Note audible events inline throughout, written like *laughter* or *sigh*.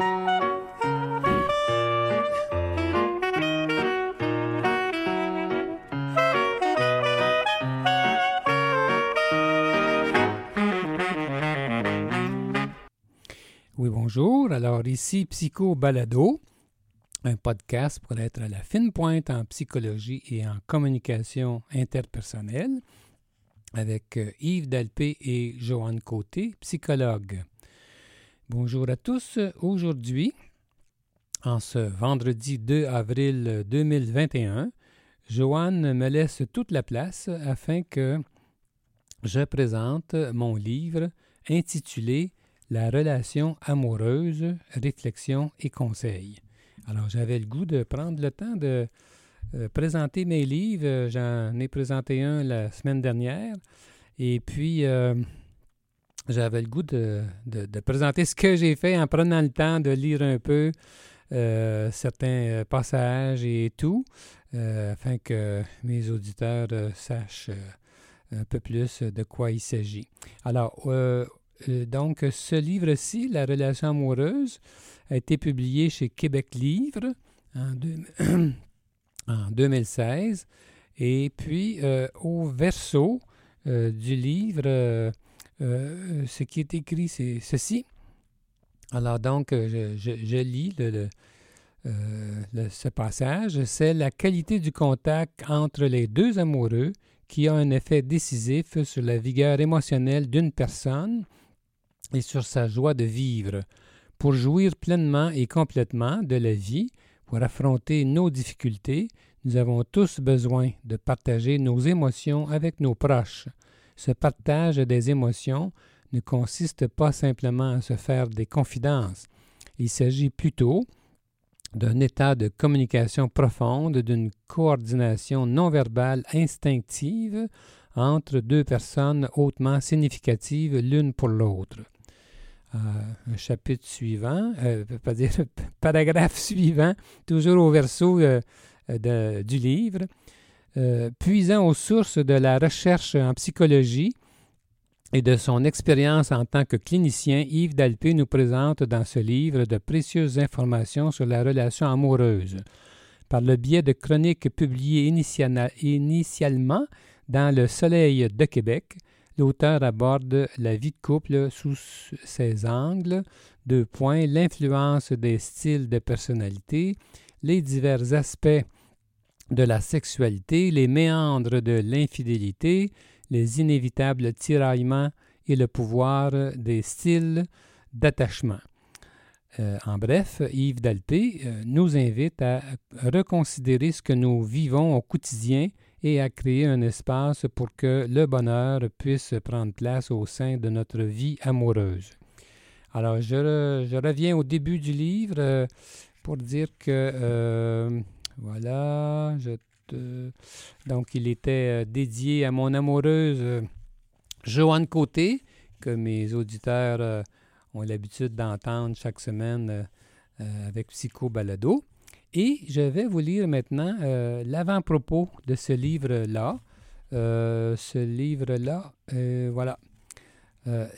Oui, bonjour. Alors ici Psycho Balado, un podcast pour être à la fine pointe en psychologie et en communication interpersonnelle avec euh, Yves Dalpé et Joanne Côté, psychologue. Bonjour à tous. Aujourd'hui, en ce vendredi 2 avril 2021, Joanne me laisse toute la place afin que je présente mon livre intitulé La relation amoureuse, réflexion et conseil. Alors j'avais le goût de prendre le temps de euh, présenter mes livres. J'en ai présenté un la semaine dernière. Et puis, euh, j'avais le goût de, présenter ce que j'ai fait en prenant le temps de lire un peu euh, certains passages et tout, afin que mes auditeurs sachent un peu plus de quoi il s'agit. Alors, donc, ce livre-ci, La relation amoureuse, a été publié chez Québec Livre en, *clears throat* en 2016. Et puis, euh, au verso euh, du livre, euh, ce qui est écrit, c'est ceci. Alors donc, je, lis le, ce passage. C'est la qualité du contact entre les deux amoureux qui a un effet décisif sur la vigueur émotionnelle d'une personne et sur sa joie de vivre. Pour jouir pleinement et complètement de la vie, pour affronter nos difficultés, nous avons tous besoin de partager nos émotions avec nos proches. Ce partage des émotions ne consiste pas simplement à se faire des confidences. Il s'agit plutôt d'un état de communication profonde, d'une coordination non verbale instinctive entre deux personnes hautement significatives l'une pour l'autre. Euh, un chapitre suivant, euh, pas dire *laughs* paragraphe suivant, toujours au verso euh, du livre, puisant aux sources de la recherche en psychologie et de son expérience en tant que clinicien, Yves Dalpé nous présente dans ce livre de précieuses informations sur la relation amoureuse. Par le biais de chroniques publiées initialement dans Le Soleil de Québec, l'auteur aborde la vie de couple sous ses angles, deux points, l'influence des styles de personnalité, les divers aspects de la sexualité, les méandres de l'infidélité, les inévitables tiraillements et le pouvoir des styles d'attachement. Euh, en bref, Yves Dalpé euh, nous invite à reconsidérer ce que nous vivons au quotidien et à créer un espace pour que le bonheur puisse prendre place au sein de notre vie amoureuse. Alors, je, reviens au début du livre euh, pour dire que, voilà, je donc il était euh, dédié à mon amoureuse Joanne Côté, que mes auditeurs ont l'habitude d'entendre chaque semaine avec Psycho Balado. Et je vais vous lire maintenant euh, l'avant-propos de ce livre-là. Euh, ce livre-là, euh, voilà.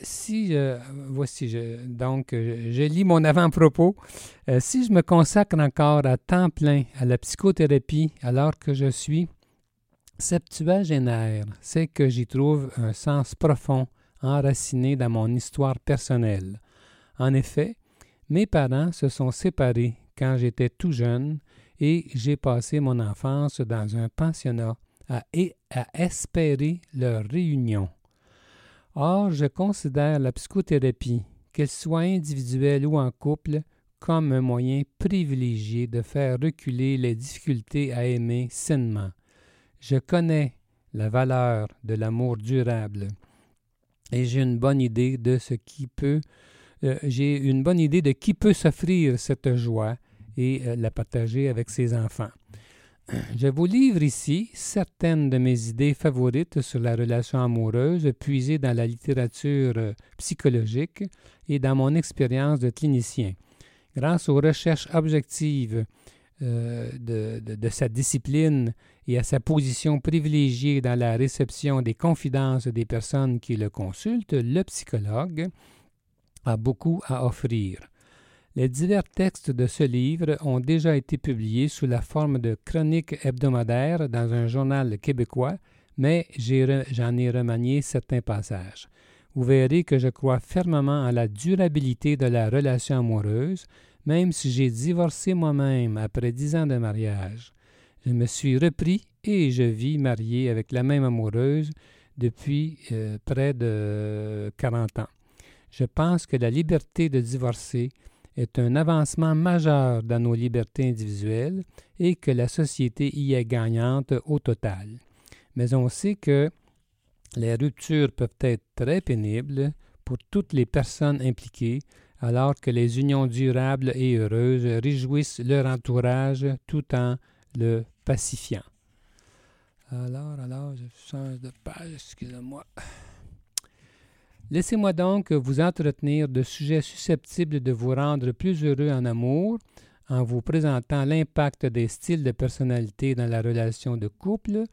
Si voici, je, donc, je, lis mon avant-propos. si je me consacre encore à temps plein à la psychothérapie alors que je suis septuagénaire, c'est que j'y trouve un sens profond enraciné dans mon histoire personnelle. En effet, mes parents se sont séparés quand j'étais tout jeune et j'ai passé mon enfance dans un pensionnat à, à espérer leur réunion. Or, je considère la psychothérapie, qu'elle soit individuelle ou en couple, comme un moyen privilégié de faire reculer les difficultés à aimer sainement. Je connais la valeur de l'amour durable et j'ai une bonne idée de ce qui peut euh, j'ai une bonne idée de qui peut s'offrir cette joie et euh, la partager avec ses enfants. Je vous livre ici certaines de mes idées favorites sur la relation amoureuse puisées dans la littérature euh, psychologique et dans mon expérience de clinicien. Grâce aux recherches objectives euh, de, sa discipline et à sa position privilégiée dans la réception des confidences des personnes qui le consultent, le psychologue a beaucoup à offrir. Les divers textes de ce livre ont déjà été publiés sous la forme de chroniques hebdomadaires dans un journal québécois, mais j'en ai, remanié certains passages. Vous verrez que je crois fermement à la durabilité de la relation amoureuse, même si j'ai divorcé moi-même après dix ans de mariage. Je me suis repris et je vis marié avec la même amoureuse depuis euh, près de 40 ans. Je pense que la liberté de divorcer est un avancement majeur dans nos libertés individuelles et que la société y est gagnante au total. Mais on sait que les ruptures peuvent être très pénibles pour toutes les personnes impliquées, alors que les unions durables et heureuses réjouissent leur entourage tout en le pacifiant. Alors, alors, je change de page, excusez-moi. Laissez-moi donc vous entretenir de sujets susceptibles de vous rendre plus heureux en amour en vous présentant l'impact des styles de personnalité dans la relation de couple,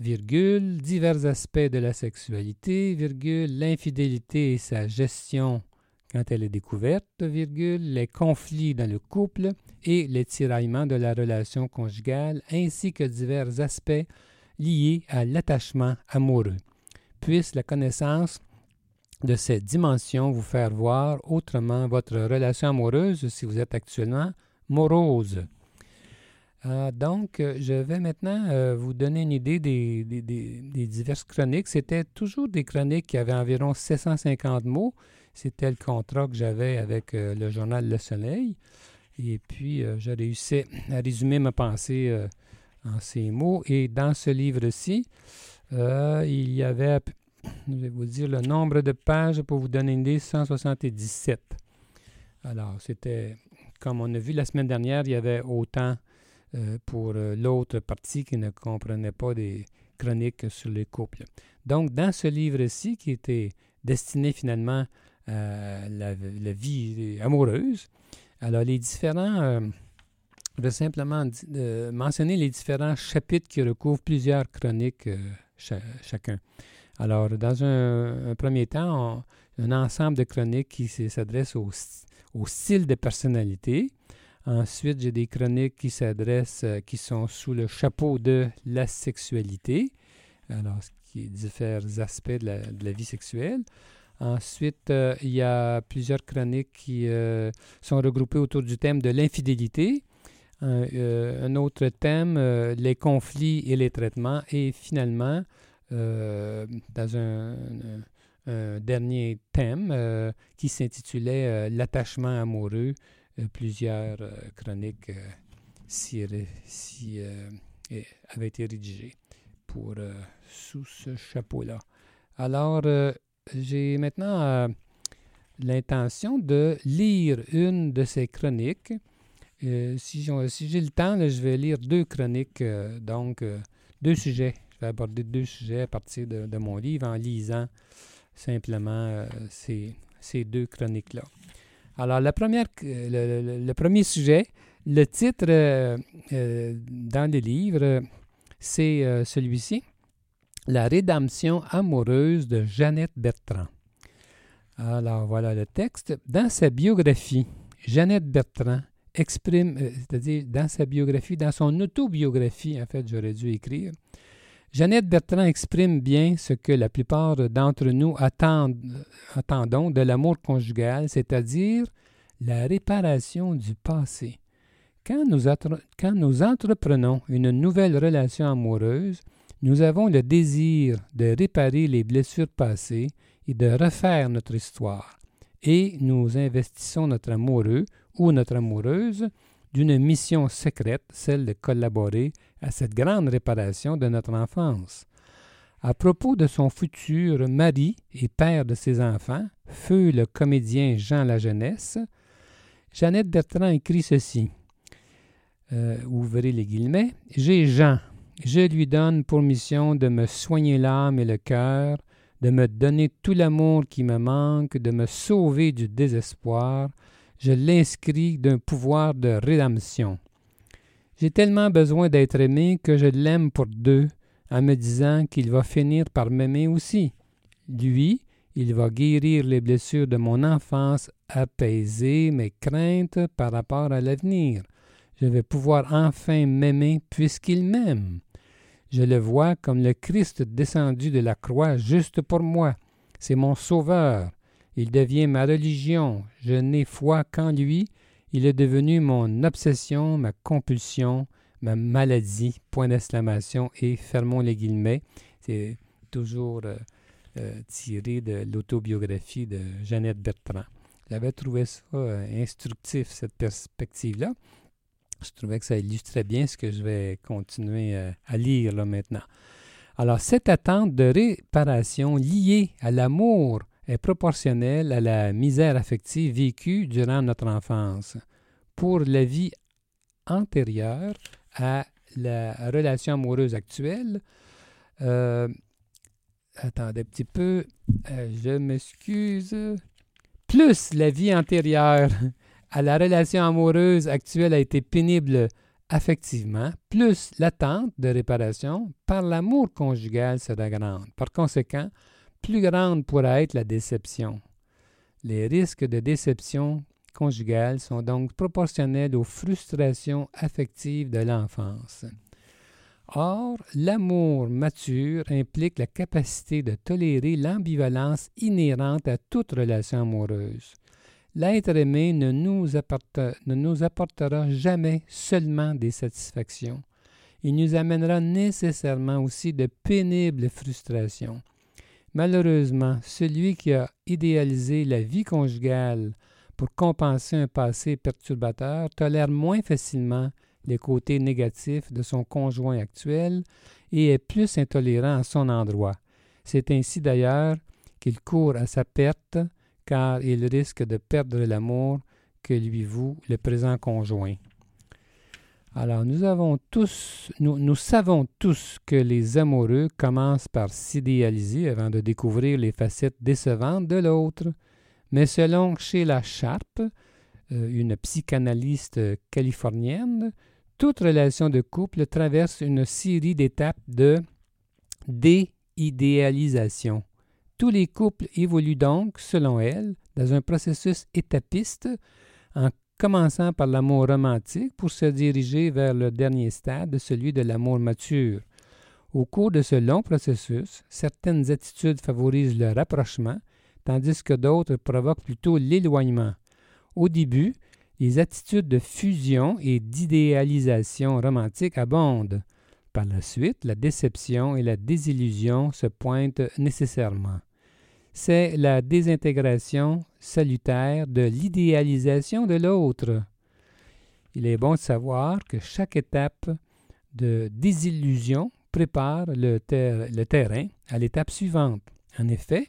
virgule, divers aspects de la sexualité, virgule, l'infidélité et sa gestion quand elle est découverte, virgule, les conflits dans le couple et les tiraillements de la relation conjugale, ainsi que divers aspects liés à l'attachement amoureux puisse la connaissance de cette dimension vous faire voir autrement votre relation amoureuse si vous êtes actuellement morose. Euh, donc, je vais maintenant euh, vous donner une idée des, diverses chroniques. C'était toujours des chroniques qui avaient environ 750 mots. C'était le contrat que j'avais avec euh, le journal Le Soleil. Et puis, j'ai réussi à résumer ma pensée en ces mots. Et dans ce livre-ci, euh, il y avait, je vais vous dire le nombre de pages pour vous donner une idée, 177. Alors, c'était, comme on a vu la semaine dernière, il y avait autant euh, pour euh, l'autre partie qui ne comprenait pas des chroniques sur les couples. Donc, dans ce livre-ci, qui était destiné finalement à la, vie amoureuse, alors les différents... je vais simplement mentionner les différents chapitres qui recouvrent plusieurs chroniques chacun. Alors, dans un, premier temps, un ensemble de chroniques qui s'adressent au, style de personnalité. Ensuite, j'ai des chroniques qui s'adressent, euh, qui sont sous le chapeau de la sexualité, alors ce qui diffère aspects de la, vie sexuelle. Ensuite, euh, il y a plusieurs chroniques qui euh, sont regroupées autour du thème de l'infidélité. Euh, un, autre thème, euh, les conflits et les traitements. Et finalement, euh, dans un, dernier thème qui s'intitulait L'attachement amoureux, plusieurs chroniques avaient été rédigées pour, sous ce chapeau-là. Alors, j'ai maintenant l'intention de lire une de ces chroniques euh, si, j'ai le temps, je vais lire deux chroniques, euh, donc euh, deux sujets. Je vais aborder deux sujets à partir de, mon livre en lisant simplement ces, deux chroniques-là. Alors, première, le, premier sujet, le titre dans le livre, c'est celui-ci, La rédemption amoureuse de Jeannette Bertrand. Alors, voilà le texte. Dans sa biographie, Jeannette Bertrand exprime, euh, c'est-à-dire dans sa biographie, dans son autobiographie, en fait, j'aurais dû écrire, Jeannette Bertrand exprime bien ce que la plupart d'entre nous attendent, attendons de l'amour conjugal, c'est-à-dire la réparation du passé. Quand nous, quand nous entreprenons une nouvelle relation amoureuse, nous avons le désir de réparer les blessures passées et de refaire notre histoire. Et nous investissons notre amoureux ou notre amoureuse d'une mission secrète, celle de collaborer à cette grande réparation de notre enfance. À propos de son futur mari et père de ses enfants, feu le comédien Jean La Jeunesse, Jeannette Bertrand écrit ceci. Euh, ouvrez les guillemets. J'ai Jean. Je lui donne pour mission de me soigner l'âme et le cœur, de me donner tout l'amour qui me manque, de me sauver du désespoir, je l'inscris d'un pouvoir de rédemption. J'ai tellement besoin d'être aimé que je l'aime pour deux, en me disant qu'il va finir par m'aimer aussi. Lui, Il va guérir les blessures de mon enfance, apaiser mes craintes par rapport à l'avenir. Je vais pouvoir enfin m'aimer puisqu'il m'aime. Je le vois comme le Christ descendu de la croix juste pour moi. C'est mon sauveur. Il devient ma religion. Je n'ai foi qu'en lui. Il est devenu mon obsession, ma compulsion, ma maladie. Point d'exclamation et fermons les guillemets. C'est toujours euh, euh, tiré de l'autobiographie de Jeannette Bertrand. J'avais trouvé ça euh, instructif, cette perspective-là je trouvais que ça illustrait bien ce que je vais continuer à lire là maintenant. Alors, cette attente de réparation liée à l'amour est proportionnelle à la misère affective vécue durant notre enfance. Pour la vie antérieure à la relation amoureuse actuelle, euh, attendez un petit peu, euh, je m'excuse, plus la vie antérieure à la relation amoureuse actuelle a été pénible affectivement, plus l'attente de réparation par l'amour conjugal sera grande. Par conséquent, plus grande pourra être la déception. Les risques de déception conjugale sont donc proportionnels aux frustrations affectives de l'enfance. Or, l'amour mature implique la capacité de tolérer l'ambivalence inhérente à toute relation amoureuse. L'être aimé ne nous, apportera jamais seulement des satisfactions. Il nous amènera nécessairement aussi de pénibles frustrations. Malheureusement, celui qui a idéalisé la vie conjugale pour compenser un passé perturbateur tolère moins facilement les côtés négatifs de son conjoint actuel et est plus intolérant à son endroit. C'est ainsi d'ailleurs qu'il court à sa perte car il risque de perdre l'amour que lui voue le présent conjoint. Alors, nous, savons tous que les amoureux commencent par s'idéaliser avant de découvrir les facettes décevantes de l'autre. Mais selon Sheila Sharp, euh, une psychanalyste californienne, toute relation de couple traverse une série d'étapes de déidéalisation. Tous les couples évoluent donc, selon elle, dans un processus étapiste, en commençant par l'amour romantique pour se diriger vers le dernier stade, celui de l'amour mature. Au cours de ce long processus, certaines attitudes favorisent le rapprochement, tandis que d'autres provoquent plutôt l'éloignement. Au début, les attitudes de fusion et d'idéalisation romantique abondent. Par la suite, la déception et la désillusion se pointent nécessairement c'est la désintégration salutaire de l'idéalisation de l'autre. Il est bon de savoir que chaque étape de désillusion prépare le, terrain à l'étape suivante. En effet,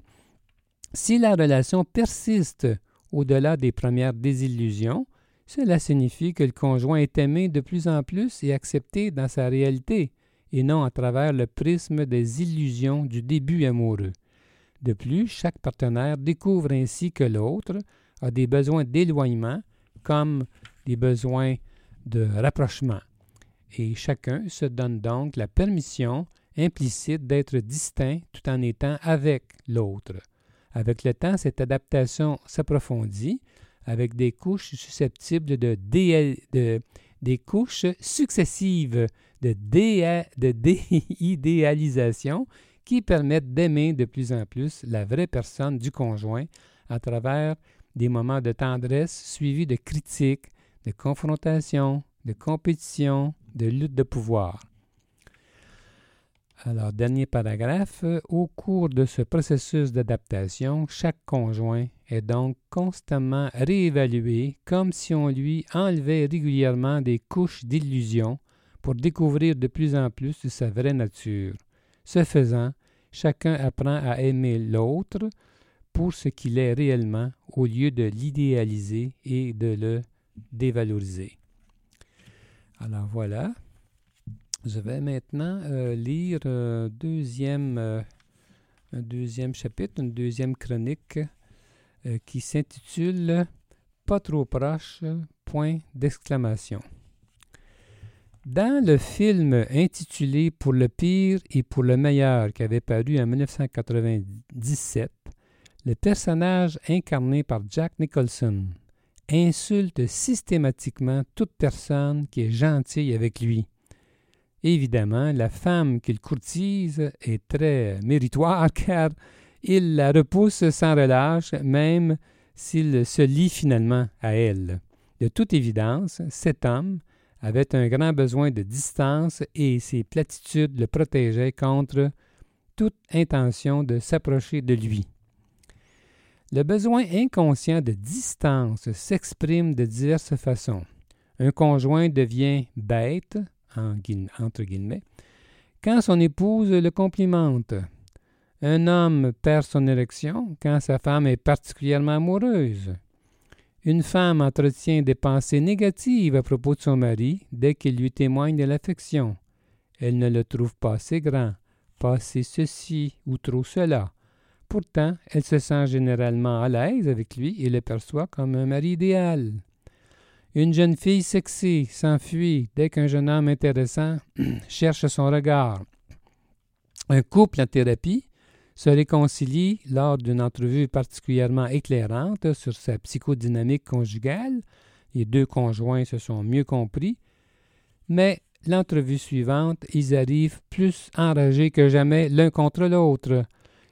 si la relation persiste au-delà des premières désillusions, cela signifie que le conjoint est aimé de plus en plus et accepté dans sa réalité, et non à travers le prisme des illusions du début amoureux. De plus, chaque partenaire découvre ainsi que l'autre a des besoins d'éloignement comme des besoins de rapprochement. Et chacun se donne donc la permission implicite d'être distinct tout en étant avec l'autre. Avec le temps, cette adaptation s'approfondit avec des couches susceptibles de, couches successives de, de déidéalisation *laughs* qui permettent d'aimer de plus en plus la vraie personne du conjoint à travers des moments de tendresse suivis de critiques, de confrontation, de compétition, de lutte de pouvoir. Alors, dernier paragraphe, au cours de ce processus d'adaptation, chaque conjoint est donc constamment réévalué comme si on lui enlevait régulièrement des couches d'illusion pour découvrir de plus en plus de sa vraie nature. Ce faisant, chacun apprend à aimer l'autre pour ce qu'il est réellement au lieu de l'idéaliser et de le dévaloriser. Alors voilà. Je vais maintenant euh, lire euh, euh, un deuxième chapitre, une deuxième chronique qui s'intitule Pas trop proche, point d'exclamation. Dans le film intitulé Pour le pire et pour le meilleur qui avait paru en 1997, le personnage incarné par Jack Nicholson insulte systématiquement toute personne qui est gentille avec lui. Évidemment, la femme qu'il courtise est très méritoire *laughs* car il la repousse sans relâche, même s'il se lie finalement à elle. De toute évidence, cet homme avait un grand besoin de distance et ses platitudes le protégeaient contre toute intention de s'approcher de lui. Le besoin inconscient de distance s'exprime de diverses façons. Un conjoint devient bête, quand son épouse le complimente. Un homme perd son érection quand sa femme est particulièrement amoureuse. Une femme entretient des pensées négatives à propos de son mari dès qu'il lui témoigne de l'affection. Elle ne le trouve pas assez grand, pas assez ceci ou trop cela. Pourtant, elle se sent généralement à l'aise avec lui et le perçoit comme un mari idéal. Une jeune fille sexy s'enfuit dès qu'un jeune homme intéressant *clears throat* cherche son regard. Un couple en thérapie se réconcilie lors d'une entrevue particulièrement éclairante sur sa psychodynamique conjugale. Les deux conjoints se sont mieux compris, mais l'entrevue suivante, ils arrivent plus enragés que jamais l'un contre l'autre.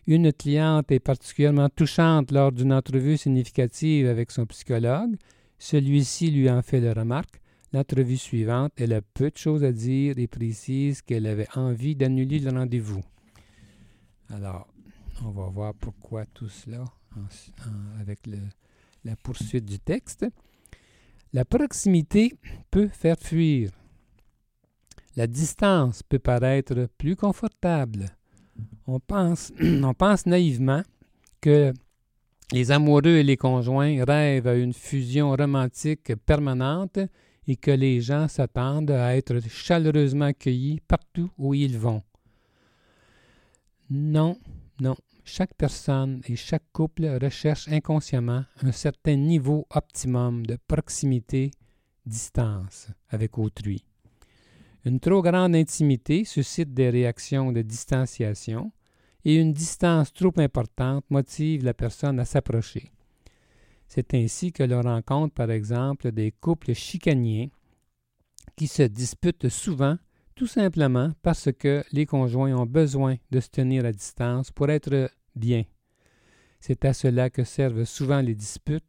Une cliente est particulièrement touchante lors d'une entrevue significative avec son psychologue. Celui-ci lui en fait la remarque. L'entrevue suivante, elle a peu de choses à dire et précise qu'elle avait envie d'annuler le rendez-vous. Alors, on va voir pourquoi tout cela avec la poursuite du texte. La proximité peut faire fuir. La distance peut paraître plus confortable. On pense, *clears throat* on pense naïvement que les amoureux et les conjoints rêvent à une fusion romantique permanente et que les gens s'attendent à être chaleureusement accueillis partout où ils vont. Non, non. Chaque personne et chaque couple recherche inconsciemment un certain niveau optimum de proximité-distance avec autrui. Une trop grande intimité suscite des réactions de distanciation et une distance trop importante motive la personne à s'approcher. C'est ainsi que l'on rencontre par exemple des couples chicaniers qui se disputent souvent tout simplement parce que les conjoints ont besoin de se tenir à distance pour être bien. C'est à cela que servent souvent les disputes,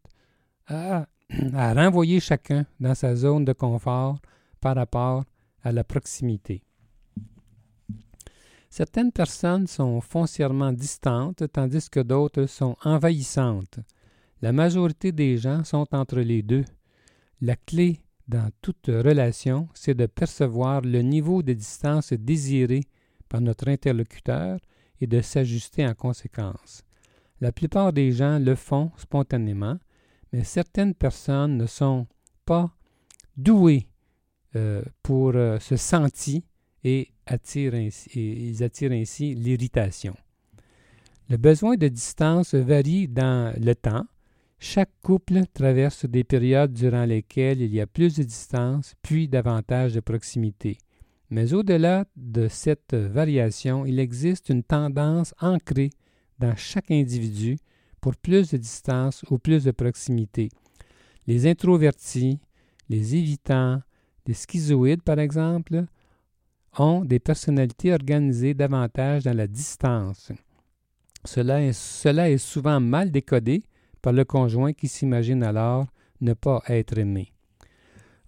à, renvoyer chacun dans sa zone de confort par rapport à la proximité. Certaines personnes sont foncièrement distantes, tandis que d'autres sont envahissantes. La majorité des gens sont entre les deux. La clé dans toute relation, c'est de percevoir le niveau de distance désiré par notre interlocuteur et de s'ajuster en conséquence. La plupart des gens le font spontanément, mais certaines personnes ne sont pas douées euh, pour euh, ce senti et, attirent et ils attirent ainsi l'irritation. Le besoin de distance varie dans le temps. Chaque couple traverse des périodes durant lesquelles il y a plus de distance, puis davantage de proximité. Mais au-delà de cette variation, il existe une tendance ancrée dans chaque individu pour plus de distance ou plus de proximité. Les introvertis, les évitants, les schizoïdes, par exemple, ont des personnalités organisées davantage dans la distance. Cela est, cela est souvent mal décodé par le conjoint qui s'imagine alors ne pas être aimé.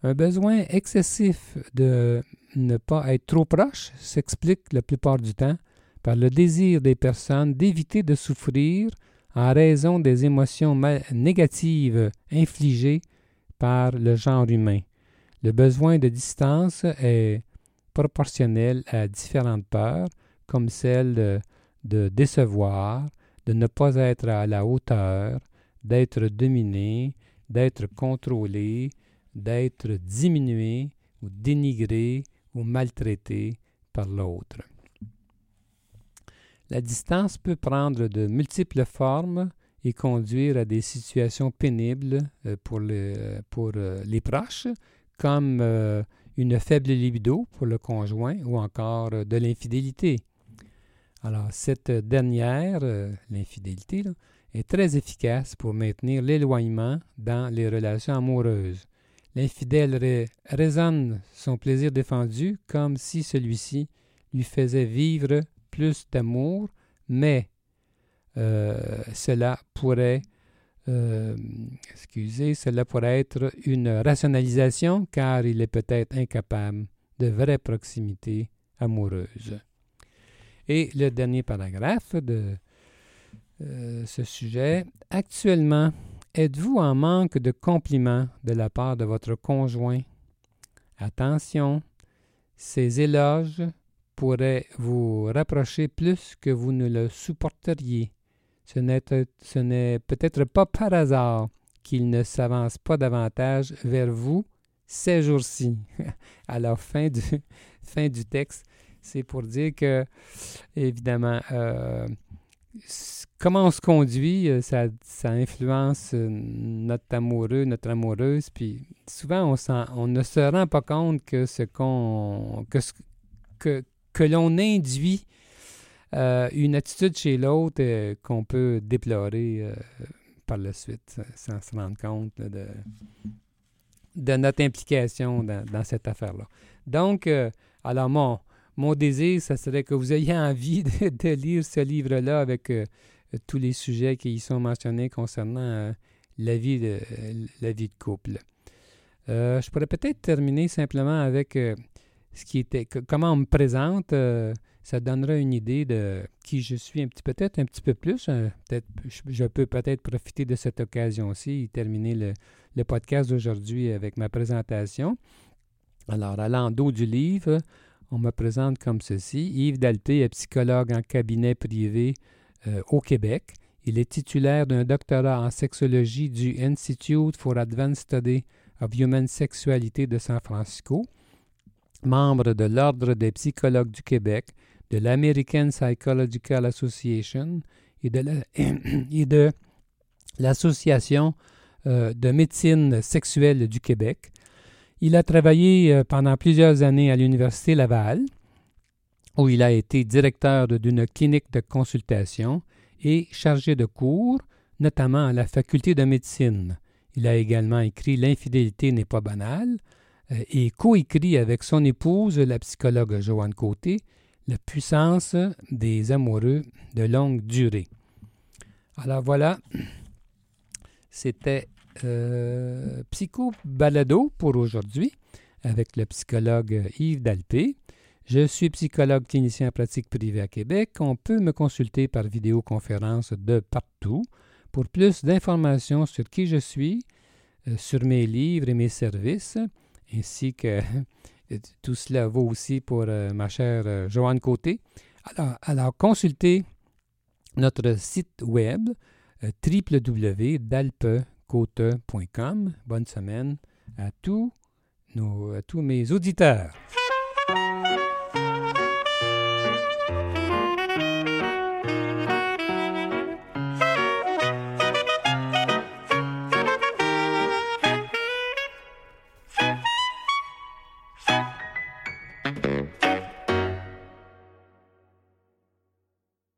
Un besoin excessif de ne pas être trop proche s'explique la plupart du temps par le désir des personnes d'éviter de souffrir en raison des émotions négatives infligées par le genre humain. Le besoin de distance est proportionnel à différentes peurs, comme celle de, de décevoir, de ne pas être à la hauteur, d'être dominé, d'être contrôlé, d'être diminué ou dénigré ou maltraité par l'autre. La distance peut prendre de multiples formes et conduire à des situations pénibles euh, pour, pour euh, les proches, comme euh, une faible libido pour le conjoint ou encore de l'infidélité. Alors, cette dernière, l'infidélité, est très efficace pour maintenir l'éloignement dans les relations amoureuses. L'infidèle raisonne son plaisir défendu comme si celui-ci lui faisait vivre plus d'amour, mais euh, cela pourrait euh, excusez, cela pourrait être une rationalisation car il est peut-être incapable de vraie proximité amoureuse. Et le dernier paragraphe de euh, ce sujet. Actuellement, êtes-vous en manque de compliments de la part de votre conjoint? Attention, ces éloges pourraient vous rapprocher plus que vous ne le supporteriez. Ce n'est peut-être pas par hasard qu'il ne s'avance pas davantage vers vous ces jours-ci. *laughs* la fin du, *laughs* fin du texte, c'est pour dire que, évidemment, euh, comment on se conduit, euh, ça, influence euh, notre amoureux, notre amoureuse, puis souvent on, ne se rend pas compte que ce qu'on que, que, que l'on induit euh, une attitude chez l'autre qu'on peut déplorer par la suite, sans se rendre compte de, de notre implication dans, cette affaire-là. Donc, alors mon, mon désir, ce serait que vous ayez *laughs* envie de, lire ce livre-là avec tous les sujets qui y sont mentionnés concernant la, vie de, la vie de couple. je pourrais peut-être terminer simplement avec ce qui était, comment on me présente ça donnera une idée de qui je suis un petit peut-être un petit peu plus. Je peux peut-être profiter de cette occasion-ci et terminer le, podcast d'aujourd'hui avec ma présentation. Alors, à l'endos du livre, on me présente comme ceci. Yves Dalpé est psychologue en cabinet privé euh, au Québec. Il est titulaire d'un doctorat en sexologie du Institute for Advanced Study of Human Sexuality de San Francisco, membre de l'Ordre des psychologues du Québec, de l'American Psychological Association et de *clears throat* l'Association euh, de médecine sexuelle du Québec. Il a travaillé euh, pendant plusieurs années à l'Université Laval, où il a été directeur d'une clinique de consultation et chargé de cours, notamment à la faculté de médecine. Il a également écrit L'infidélité n'est pas banale euh, et coécrit avec son épouse, la psychologue Joanne Côté, la puissance des amoureux de longue durée. Alors voilà, c'était euh, Psycho Balado pour aujourd'hui avec le psychologue Yves Dalpé. Je suis psychologue clinicien en pratique privée à Québec. On peut me consulter par vidéoconférence de partout. Pour plus d'informations sur qui je suis, euh, sur mes livres et mes services, ainsi que *laughs* tout cela vaut aussi pour euh, ma chère Joanne Côté. Alors, consultez notre site web euh, Bonne semaine à tous, nos, à tous mes auditeurs.